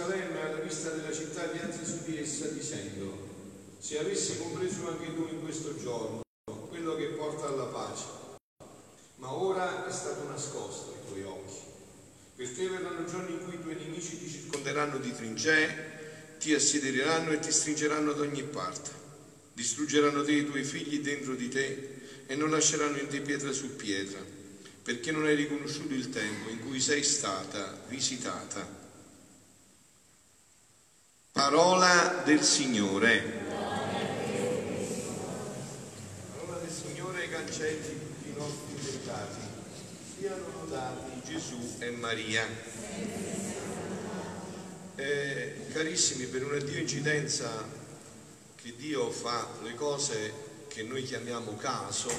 Gerusalemme alla vista della città pianse su di essa dicendo se avessi compreso anche tu in questo giorno quello che porta alla pace, ma ora è stato nascosto ai tuoi occhi. Per te verranno giorni in cui i tuoi nemici ti circonderanno di trincee ti assiederanno e ti stringeranno da ogni parte. Distruggeranno te i tuoi figli dentro di te e non lasceranno in te pietra su pietra, perché non hai riconosciuto il tempo in cui sei stata visitata. Parola del Signore. Parola del Signore cancelli tutti i nostri peccati. Siano lodati Gesù e Maria. Eh, carissimi, per una Dio incidenza che Dio fa le cose che noi chiamiamo caso,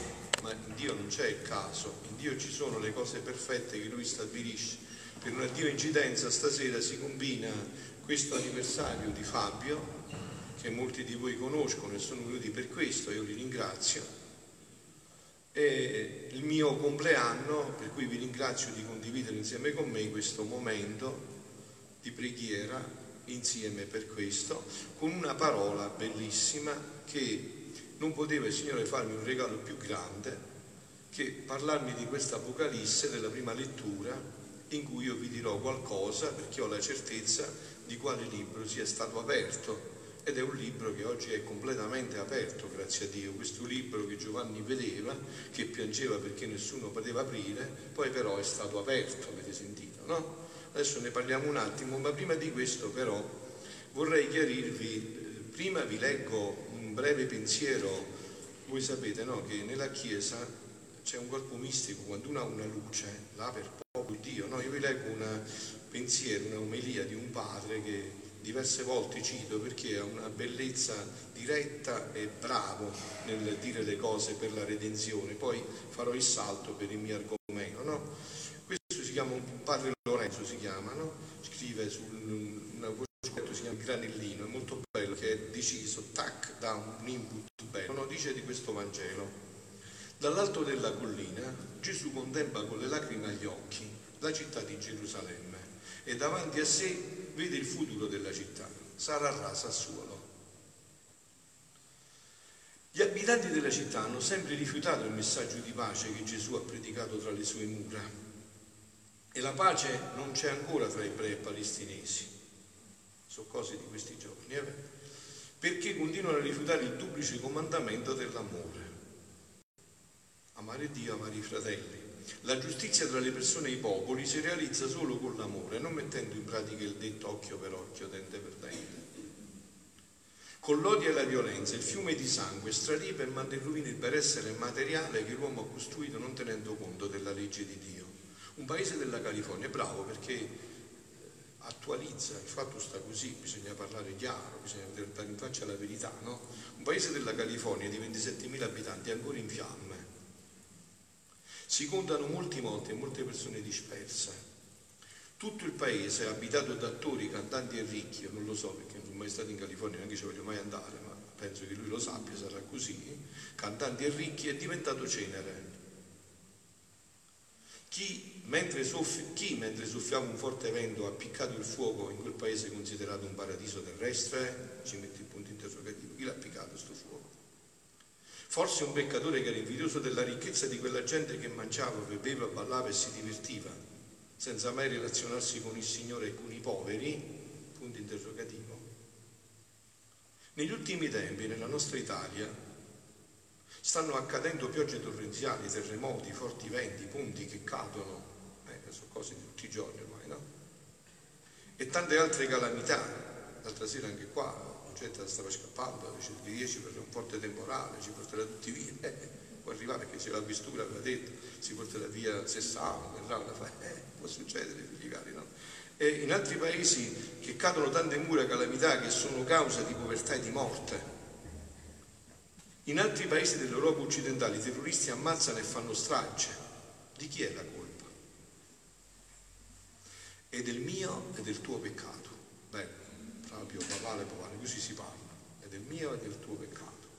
ma in Dio non c'è il caso, in Dio ci sono le cose perfette che Lui stabilisce. Per una Dio incidenza stasera si combina questo anniversario di Fabio, che molti di voi conoscono e sono venuti per questo, io li ringrazio, e il mio compleanno, per cui vi ringrazio di condividere insieme con me questo momento di preghiera insieme per questo, con una parola bellissima che non poteva il Signore farmi un regalo più grande che parlarmi di questa Apocalisse della prima lettura in cui io vi dirò qualcosa perché ho la certezza di quale libro sia stato aperto. Ed è un libro che oggi è completamente aperto, grazie a Dio, questo libro che Giovanni vedeva, che piangeva perché nessuno poteva aprire, poi però è stato aperto, avete sentito, no? Adesso ne parliamo un attimo, ma prima di questo però vorrei chiarirvi, eh, prima vi leggo un breve pensiero, voi sapete no, che nella Chiesa c'è un corpo mistico, quando uno ha una luce, là per Dio, no? io vi leggo un pensiero, una omelia di un padre che diverse volte cito perché ha una bellezza diretta e bravo nel dire le cose per la redenzione, poi farò il salto per il mio argomento. No? Questo si chiama padre Lorenzo, si chiama, no? scrive su una voce si chiama Granellino, è molto bello, che è deciso, tac, dà un input bello, no? dice di questo Vangelo. Dall'alto della collina Gesù contempla con le lacrime agli occhi la città di Gerusalemme e davanti a sé vede il futuro della città, sarà rasa a suolo. Gli abitanti della città hanno sempre rifiutato il messaggio di pace che Gesù ha predicato tra le sue mura e la pace non c'è ancora tra ebrei e palestinesi, sono cose di questi giorni, eh? perché continuano a rifiutare il duplice comandamento dell'amore. Amare Dio, amare i fratelli. La giustizia tra le persone e i popoli si realizza solo con l'amore, non mettendo in pratica il detto occhio per occhio, dente per dente. Con l'odio e la violenza il fiume di sangue strarì per mandare in rovina il benessere materiale che l'uomo ha costruito non tenendo conto della legge di Dio. Un paese della California è bravo perché attualizza, il fatto sta così, bisogna parlare chiaro, bisogna dare in faccia la verità, no? Un paese della California di 27.000 abitanti è ancora in fiamme si contano molti morti e molte persone disperse. Tutto il paese è abitato da attori, cantanti e ricchi, non lo so perché non sono mai stato in California, neanche ci voglio mai andare, ma penso che lui lo sappia, sarà così. Cantanti e ricchi è diventato cenere. Chi mentre, soff- chi mentre soffiava un forte vento ha appiccato il fuoco in quel paese considerato un paradiso terrestre? Ci mette il punto interrogativo. Chi l'ha appiccato questo fuoco? Forse un peccatore che era invidioso della ricchezza di quella gente che mangiava, beveva, ballava e si divertiva, senza mai relazionarsi con il Signore e con i poveri? Punto interrogativo. Negli ultimi tempi, nella nostra Italia, stanno accadendo piogge torrenziali, terremoti, forti venti, ponti che cadono, eh, sono cose di tutti i giorni ormai, no? E tante altre calamità. L'altra sera anche qua gente stava scappando, dice di 10 per un forte temporale, ci porterà tutti via. Eh, può arrivare perché se la questura aveva detto si porterà via Sessano, verrà una fa, eh, può succedere, figli cari, no? E in altri paesi che cadono tante mura calamità che sono causa di povertà e di morte. In altri paesi dell'Europa occidentale i terroristi ammazzano e fanno strage. Di chi è la colpa? È del mio e del tuo peccato. Beh, proprio papale papale, così si parla, è del mio e del tuo peccato.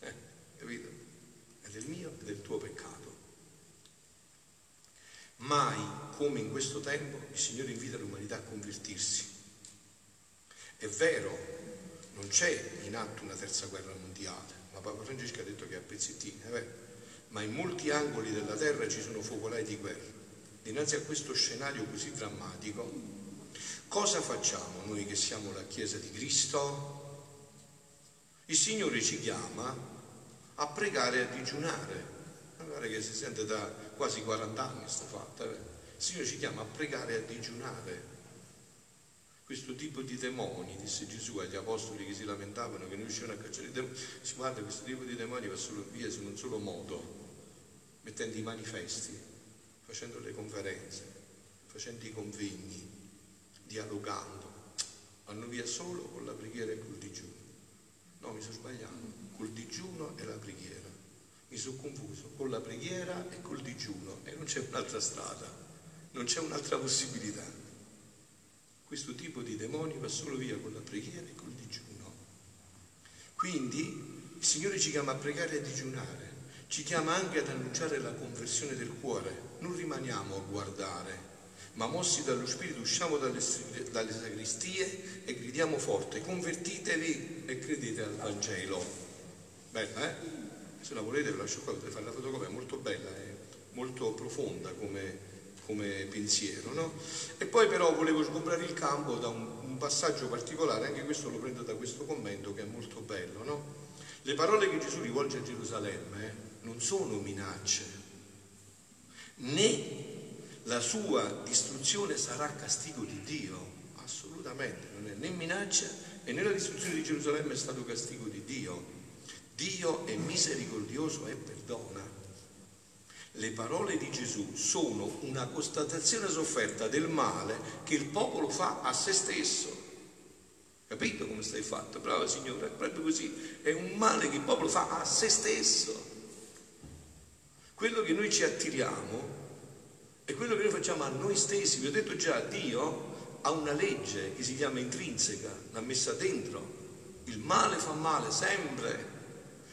Eh, capito? È del mio e del tuo peccato. Mai come in questo tempo il Signore invita l'umanità a convertirsi. È vero, non c'è in atto una terza guerra mondiale, ma Papa Francesco ha detto che è a pezzettini, vero, ma in molti angoli della terra ci sono focolai di guerra. Dinanzi a questo scenario così drammatico, cosa facciamo noi che siamo la Chiesa di Cristo? Il Signore ci chiama a pregare e a digiunare. Guarda che si sente da quasi 40 anni sta fatta. Eh? Il Signore ci chiama a pregare e a digiunare. Questo tipo di demoni, disse Gesù agli apostoli che si lamentavano che non riuscivano a cacciare i demoni, si guarda, questo tipo di demoni va solo via in un solo modo, mettendo i manifesti, facendo le conferenze, facendo i convegni, dialogando. Vanno via solo con la preghiera e col digiuno. No, mi sono sbagliato, col digiuno e la preghiera. Mi sono confuso con la preghiera e col digiuno e non c'è un'altra strada, non c'è un'altra possibilità. Questo tipo di demoni va solo via con la preghiera e col digiuno. Quindi il Signore ci chiama a pregare e a digiunare ci chiama anche ad annunciare la conversione del cuore. Non rimaniamo a guardare, ma mossi dallo Spirito usciamo dalle, dalle sacristie e gridiamo forte, convertitevi e credete al Vangelo. Bella, eh? Se la volete ve la lascio qua, potete fare la fotocopia, è molto bella, è molto profonda come, come pensiero. No? E poi però volevo sgombrare il campo da un, un, passaggio particolare, anche questo lo prendo da questo commento che è molto bello. No? Le parole che Gesù rivolge a Gerusalemme eh, non sono minacce, né la sua distruzione sarà castigo di Dio, assolutamente, non è né minaccia e né la distruzione di Gerusalemme è stato castigo di Dio. Dio è misericordioso e perdona. Le parole di Gesù sono una constatazione sofferta del male che il popolo fa a se stesso. Capito come stai fatto? Brava signora, è proprio così. È un male che il popolo fa a se stesso. Quello che noi ci attiriamo è quello che noi facciamo a noi stessi. Vi ho detto già, Dio ha una legge che si chiama intrinseca, l'ha messa dentro. Il male fa male sempre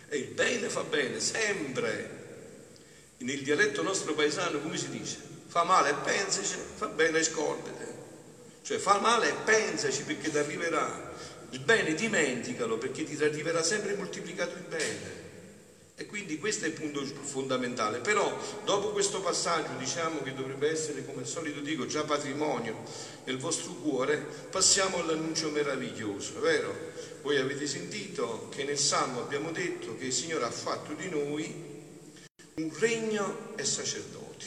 e il bene fa bene sempre. Nel dialetto nostro paesano come si dice? Fa male e pensaci, fa bene e scordate. Cioè fa male e pensaci perché ti arriverà. Il bene dimenticalo perché ti arriverà sempre moltiplicato il bene. E quindi questo è il punto fondamentale. Però dopo passaggio, diciamo che dovrebbe essere, come al solito dico, già patrimonio nel vostro cuore, passiamo all'annuncio meraviglioso, vero? Voi avete sentito che nel Salmo abbiamo detto che il Signore ha fatto di noi un regno e sacerdoti.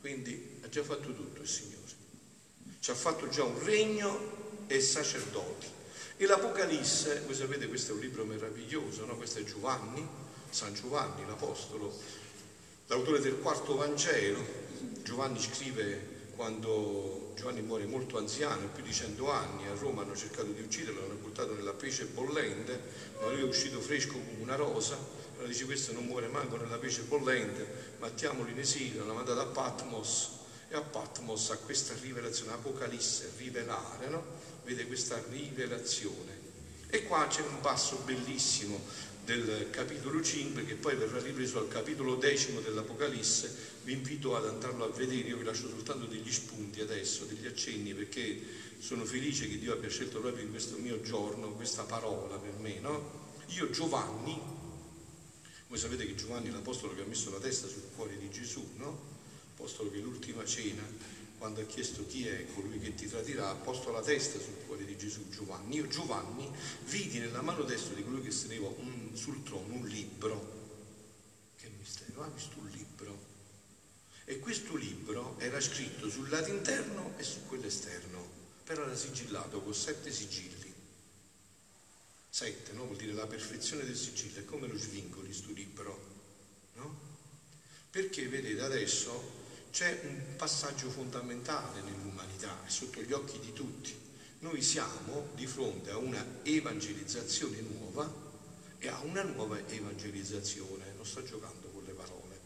Quindi ha già fatto tutto il Signore. Ci ha fatto già un regno e sacerdoti. E l'Apocalisse, voi sapete questo è un libro meraviglioso, no? questo è Giovanni, San Giovanni, l'Apostolo, l'autore del quarto Vangelo. Giovanni scrive quando Giovanni muore molto anziano, più di cento anni, a Roma hanno cercato di ucciderlo, l'hanno buttato nella pece bollente, ma lui è uscito fresco come una rosa, allora dice questo non muore manco nella pece bollente, mettiamolo in esilio, l'ha mandato a Patmos e a Patmos ha questa rivelazione, Apocalisse, rivelare, no? Vede questa rivelazione. E qua c'è un passo bellissimo del capitolo 5 che poi verrà ripreso al capitolo decimo dell'Apocalisse, vi invito ad andarlo a vedere, io vi lascio soltanto degli spunti adesso, degli accenni, perché sono felice che Dio abbia scelto proprio in questo mio giorno questa parola per me, no? Io Giovanni, voi sapete che Giovanni è l'apostolo che ha messo la testa sul cuore di Gesù, no? L'apostolo che l'ultima cena quando ha chiesto chi è colui che ti tradirà, ha posto la testa sul di Gesù, Giovanni. Io, Giovanni, vidi nella mano destra di colui che sedeva sul trono un libro. Che mistero, ha visto un libro. E questo libro era scritto sul lato interno e su quello esterno, però era sigillato con sette sigilli. Sette, no? Vuol dire la perfezione del sigillo. E come lo svingoli sto libro? No? Perché vedete adesso c'è un passaggio fondamentale nell'umanità, è sotto gli occhi di tutti. Noi siamo di fronte a una evangelizzazione nuova e a una nuova evangelizzazione, non sto giocando con le parole.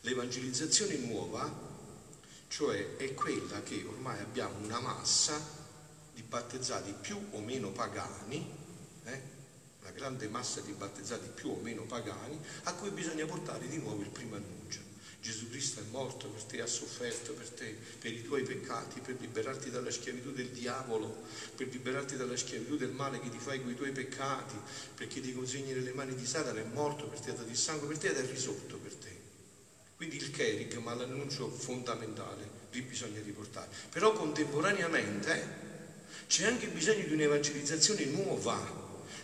L'evangelizzazione nuova, cioè è quella che ormai abbiamo una massa di battezzati più o meno pagani, eh, una grande massa di battezzati più o meno pagani, a cui bisogna portare di nuovo il primo annuncio. Gesù Cristo è morto per te, ha sofferto per te, per i tuoi peccati, per liberarti dalla schiavitù del diavolo, per liberarti dalla schiavitù del male che ti fai con i tuoi peccati, perché ti consegni nelle mani di Satana, è morto per te, ha dato il sangue per te ed è risorto per te. Quindi il Kerig, ma l'annuncio fondamentale, lì bisogna riportare. Però contemporaneamente eh, c'è anche bisogno di un'evangelizzazione nuova,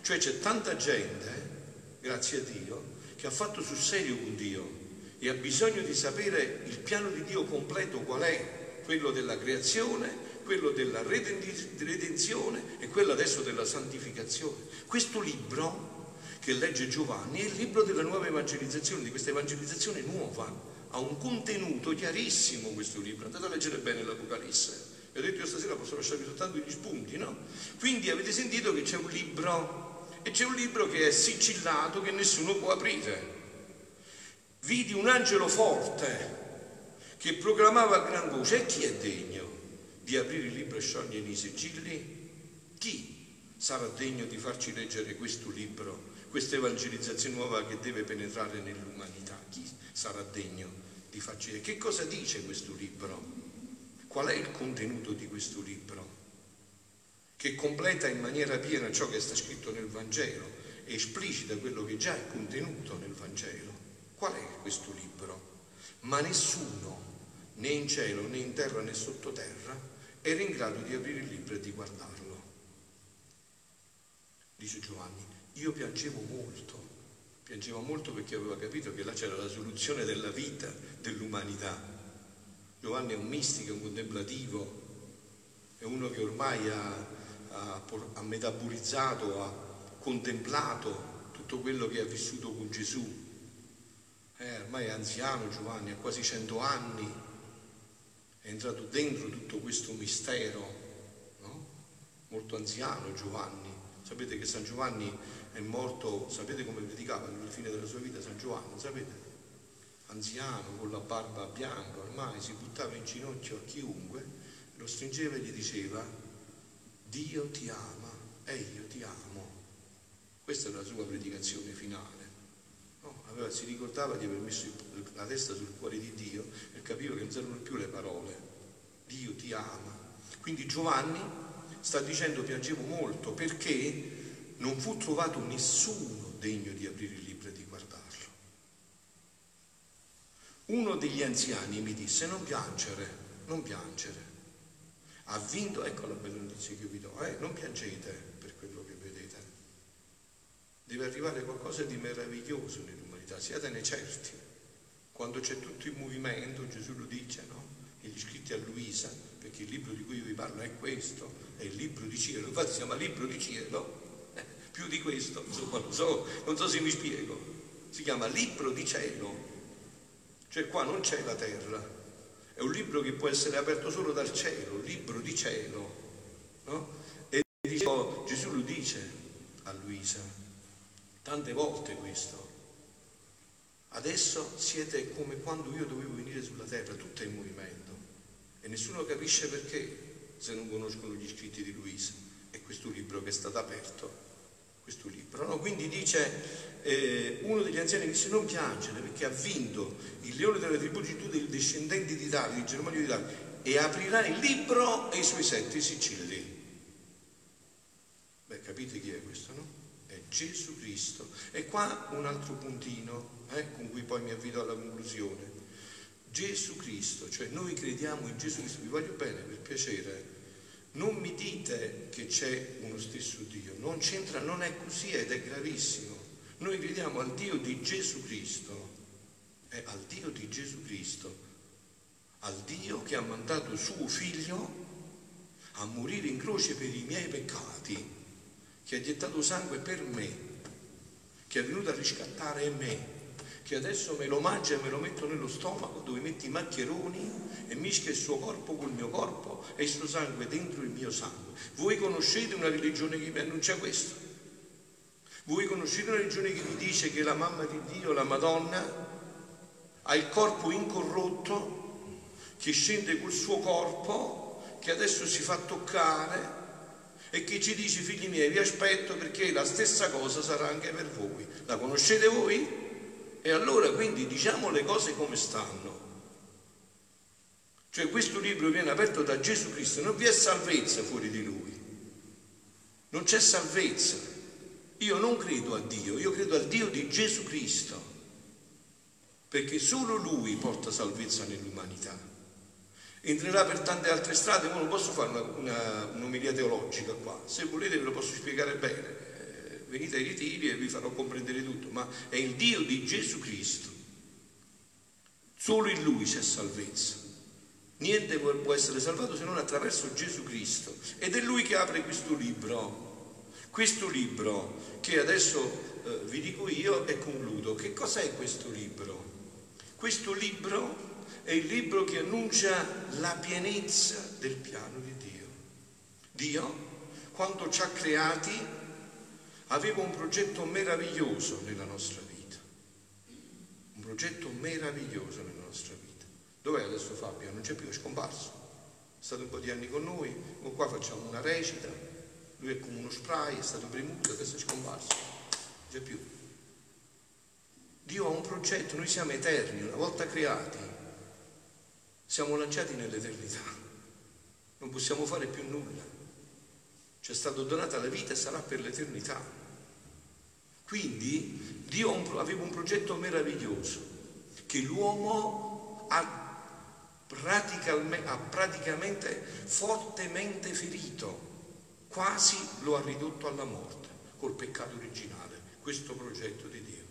cioè c'è tanta gente, eh, grazie a Dio, che ha fatto sul serio con Dio e ha bisogno di sapere il piano di Dio completo qual è, quello della creazione, quello della redenzione e quello adesso della santificazione. Questo libro che legge Giovanni è il libro della nuova evangelizzazione, di questa evangelizzazione nuova. Ha un contenuto chiarissimo questo libro, andate a leggere bene l'Apocalisse. Vi ho detto io stasera posso lasciarvi soltanto gli spunti, no? Quindi avete sentito che c'è un libro e c'è un libro che è sigillato che nessuno può aprire. Vidi un angelo forte che proclamava a gran voce, e chi è degno di aprire il libro e sciogliere i sigilli? Chi sarà degno di farci leggere questo libro questa evangelizzazione nuova che deve penetrare nell'umanità. Chi sarà degno di farci? vedere? Che cosa dice questo libro? Qual è il contenuto di questo libro? Che completa in maniera piena ciò che sta scritto nel Vangelo esplicita quello che già è contenuto nel Vangelo. Qual è questo libro? Ma nessuno, né in cielo, né in terra, né sottoterra, era in grado di aprire il libro e di guardarlo. Dice Giovanni, io piangevo molto, piangevo molto perché avevo capito che là c'era la soluzione della vita, dell'umanità. Giovanni è un mistico, un contemplativo, è uno che ormai ha, ha, ha metabolizzato, ha contemplato tutto quello che ha vissuto con Gesù. Eh, ormai è anziano Giovanni, ha quasi cento anni, è entrato dentro tutto questo mistero, no? molto anziano Giovanni. Sapete che San Giovanni è morto, sapete come predicava alla fine della sua vita San Giovanni, sapete? Anziano, con la barba bianca, ormai si buttava in ginocchio a chiunque, lo stringeva e gli diceva, Dio ti ama e io ti amo. Questa è la sua predicazione finale. Si ricordava di aver messo la testa sul cuore di Dio e capiva che non servono più le parole. Dio ti ama. Quindi Giovanni sta dicendo piangevo molto perché non fu trovato nessuno degno di aprire il libro e di guardarlo. Uno degli anziani mi disse non piangere, non piangere. Ha vinto, ecco la bella notizia che vi do, eh? non piangete per quello che vedete. Deve arrivare qualcosa di meraviglioso nell'umanità, siatene certi. Quando c'è tutto il movimento, Gesù lo dice, no? E gli scritti a Luisa, perché il libro di cui io vi parlo è questo, è il libro di cielo, infatti si chiama libro di cielo, più di questo, insomma, non so, non so se mi spiego. Si chiama libro di cielo, cioè qua non c'è la terra, è un libro che può essere aperto solo dal cielo, libro di cielo. No? E dicevo, Gesù lo dice a Luisa, tante volte questo. Adesso siete come quando io dovevo venire sulla terra, tutto è in movimento. E nessuno capisce perché se non conoscono gli scritti di Luisa. È questo libro che è stato aperto questo libro. No? Quindi dice, eh, uno degli anziani disse non piangere perché ha vinto il leone della tribù di Giuda, il discendente di Davide, il germanio di Davide, e aprirà il libro e i suoi sette sigilli. Beh, capite chi è questo, no? È Gesù Cristo. E qua un altro puntino eh, con cui poi mi avvido alla conclusione. Gesù Cristo, cioè noi crediamo in Gesù Cristo, vi voglio bene per piacere, non mi dite che c'è uno stesso Dio, non c'entra, non è così ed è gravissimo. Noi crediamo al Dio di Gesù Cristo, è al Dio di Gesù Cristo, al Dio che ha mandato suo figlio a morire in croce per i miei peccati, che ha gettato sangue per me, che è venuto a riscattare me che adesso me lo mangia e me lo metto nello stomaco dove metti i maccheroni e mischia il suo corpo col mio corpo e il suo sangue dentro il mio sangue. Voi conoscete una religione che vi annuncia questo? Voi conoscete una religione che vi dice che la mamma di Dio, la Madonna, ha il corpo incorrotto, che scende col suo corpo, che adesso si fa toccare e che ci dice figli miei vi aspetto perché la stessa cosa sarà anche per voi. La conoscete voi? E allora quindi diciamo le cose come stanno. Cioè questo libro viene aperto da Gesù Cristo, non vi è salvezza fuori di lui. Non c'è salvezza. Io non credo a Dio, io credo al Dio di Gesù Cristo, perché solo Lui porta salvezza nell'umanità. Entrerà per tante altre strade, ma non posso fare una, una, un'omilia teologica qua, se volete ve lo posso spiegare bene, venite ai ritiri e vi farò comprendere tutto, ma è il Dio di Gesù Cristo. Solo in Lui c'è salvezza. Niente può essere salvato se non attraverso Gesù Cristo. Ed è Lui che apre questo libro. Questo libro che adesso eh, vi dico io e concludo. Che cos'è questo libro? Questo libro è il libro che annuncia la pienezza del piano di Dio. Dio, quando ci ha creati, aveva un progetto meraviglioso nella nostra vita. Un progetto meraviglioso nella nostra vita. Dov'è adesso Fabio? Non c'è più, è scomparso. È stato un po' di anni con noi, ma qua facciamo una recita, lui è come uno spray, è stato premuto, adesso è scomparso. Non c'è più. Dio ha un progetto, noi siamo eterni, una volta creati, siamo lanciati nell'eternità. Non possiamo fare più nulla. Ci è stata donata la vita e sarà per l'eternità. Quindi Dio aveva un progetto meraviglioso che l'uomo ha ha praticamente fortemente ferito, quasi lo ha ridotto alla morte col peccato originale, questo progetto di Dio.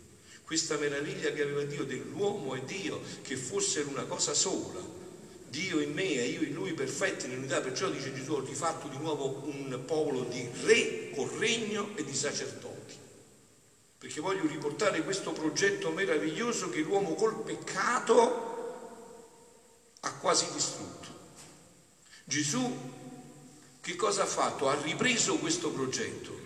Questa meraviglia che aveva Dio dell'uomo e Dio, che fossero una cosa sola, Dio in me e io in lui perfetti in unità, perciò dice Gesù, ho rifatto di nuovo un popolo di re con regno e di sacerdoti. Perché voglio riportare questo progetto meraviglioso che l'uomo col peccato ha quasi distrutto. Gesù che cosa ha fatto? Ha ripreso questo progetto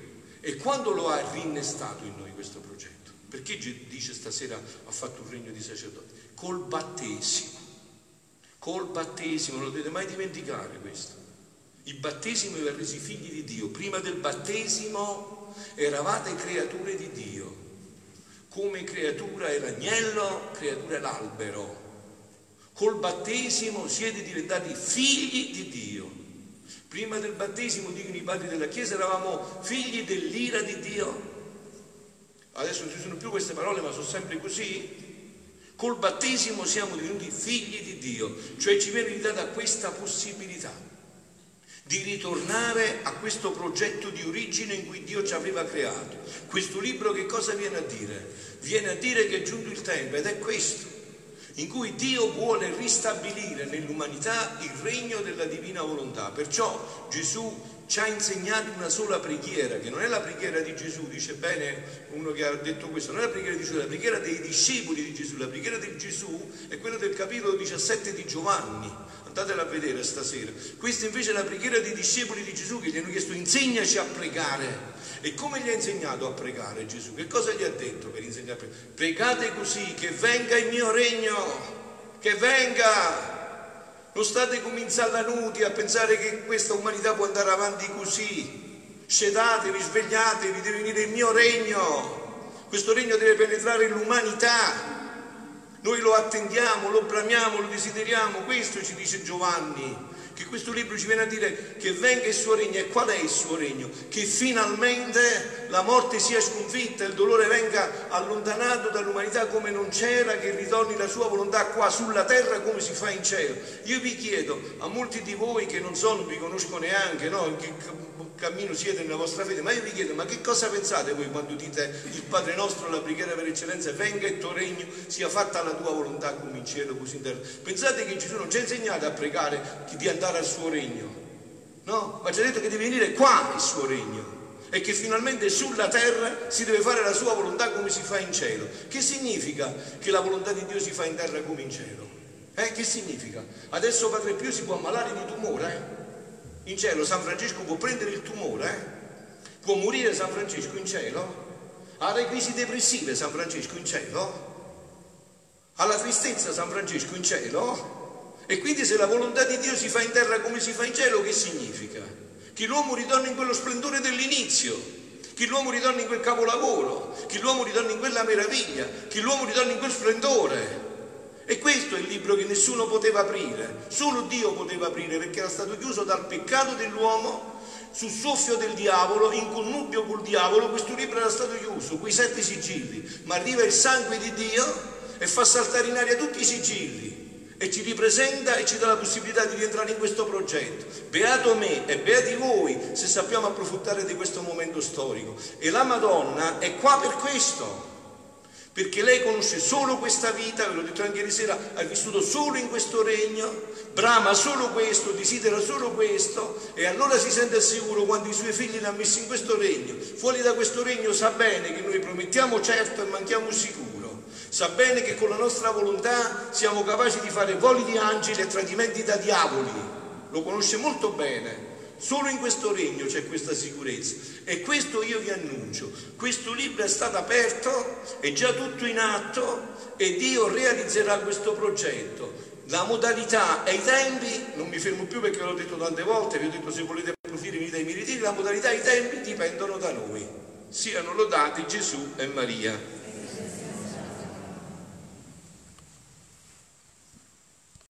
e quando lo ha rinnestato in noi questo progetto? Perché dice stasera ha fatto un regno di sacerdoti? Col battesimo. Col battesimo, non lo dovete mai dimenticare questo. Il battesimo vi ha resi figli di Dio. Prima del battesimo eravate creature di Dio. Come creatura è l'agnello, creatura è l'albero Col battesimo siete diventati figli di Dio. Prima del battesimo, dicono i padri della Chiesa, eravamo figli dell'ira di Dio. Adesso non ci sono più queste parole, ma sono sempre così. Col battesimo siamo divenuti figli di Dio, cioè ci viene data questa possibilità di ritornare a questo progetto di origine in cui Dio ci aveva creato. Questo libro che cosa viene a dire? Viene a dire che è giunto il tempo ed è questo in cui Dio vuole ristabilire nell'umanità il regno della divina volontà. Perciò Gesù ci ha insegnato una sola preghiera, che non è la preghiera di Gesù, dice bene uno che ha detto questo, non è la preghiera di Gesù, è la preghiera dei discepoli di Gesù. La preghiera di Gesù è quella del capitolo 17 di Giovanni, andatela a vedere stasera. Questa invece è la preghiera dei discepoli di Gesù che gli hanno chiesto insegnaci a pregare. E come gli ha insegnato a pregare Gesù? Che cosa gli ha detto per insegnare a pregare? Pregate così, che venga il mio regno, che venga non state come insallanuti a pensare che questa umanità può andare avanti così. Scedatevi, svegliatevi, deve venire il mio regno. Questo regno deve penetrare l'umanità. Noi lo attendiamo, lo bramiamo, lo desideriamo. Questo ci dice Giovanni che questo libro ci viene a dire che venga il suo regno e qual è il suo regno? Che finalmente la morte sia sconfitta, il dolore venga allontanato dall'umanità come non c'era, che ritorni la sua volontà qua sulla terra come si fa in cielo. Io vi chiedo a molti di voi che non so, non vi conosco neanche, no? che cammino siete nella vostra fede, ma io vi chiedo, ma che cosa pensate voi quando dite il Padre nostro, la preghiera per eccellenza, venga il tuo regno, sia fatta la tua volontà come in cielo, così in terra. Pensate che Gesù non ci ha insegnato a pregare di andare al suo regno. No? Ma ci ha detto che deve venire qua il suo regno e che finalmente sulla terra si deve fare la sua volontà come si fa in cielo. Che significa che la volontà di Dio si fa in terra come in cielo? Eh? Che significa? Adesso Padre Pio si può ammalare di tumore? Eh? In cielo San Francesco può prendere il tumore? Eh? Può morire San Francesco in cielo? Ha le crisi depressive San Francesco in cielo? Ha la tristezza San Francesco in cielo? E quindi se la volontà di Dio si fa in terra come si fa in cielo, che significa? che l'uomo ritorni in quello splendore dell'inizio, che l'uomo ritorni in quel capolavoro, che l'uomo ritorni in quella meraviglia, che l'uomo ritorni in quel splendore. E questo è il libro che nessuno poteva aprire, solo Dio poteva aprire perché era stato chiuso dal peccato dell'uomo, sul soffio del diavolo, in connubio col diavolo, questo libro era stato chiuso, quei sette sigilli, ma arriva il sangue di Dio e fa saltare in aria tutti i sigilli e ci ripresenta e ci dà la possibilità di rientrare in questo progetto. Beato me e beati voi se sappiamo approfittare di questo momento storico. E la Madonna è qua per questo, perché lei conosce solo questa vita, ve l'ho detto anche ieri sera, ha vissuto solo in questo regno, brama solo questo, desidera solo questo e allora si sente sicuro quando i suoi figli li ha in questo regno. Fuori da questo regno sa bene che noi promettiamo certo e manchiamo sicuro sa bene che con la nostra volontà siamo capaci di fare voli di angeli e tradimenti da diavoli, lo conosce molto bene. Solo in questo regno c'è questa sicurezza e questo io vi annuncio. Questo libro è stato aperto, è già tutto in atto e Dio realizzerà questo progetto. La modalità e i tempi, non mi fermo più perché l'ho detto tante volte, vi ho detto se volete approfondire venite ai miei ritiri, la modalità e i tempi dipendono da noi. Siano lodati Gesù e Maria.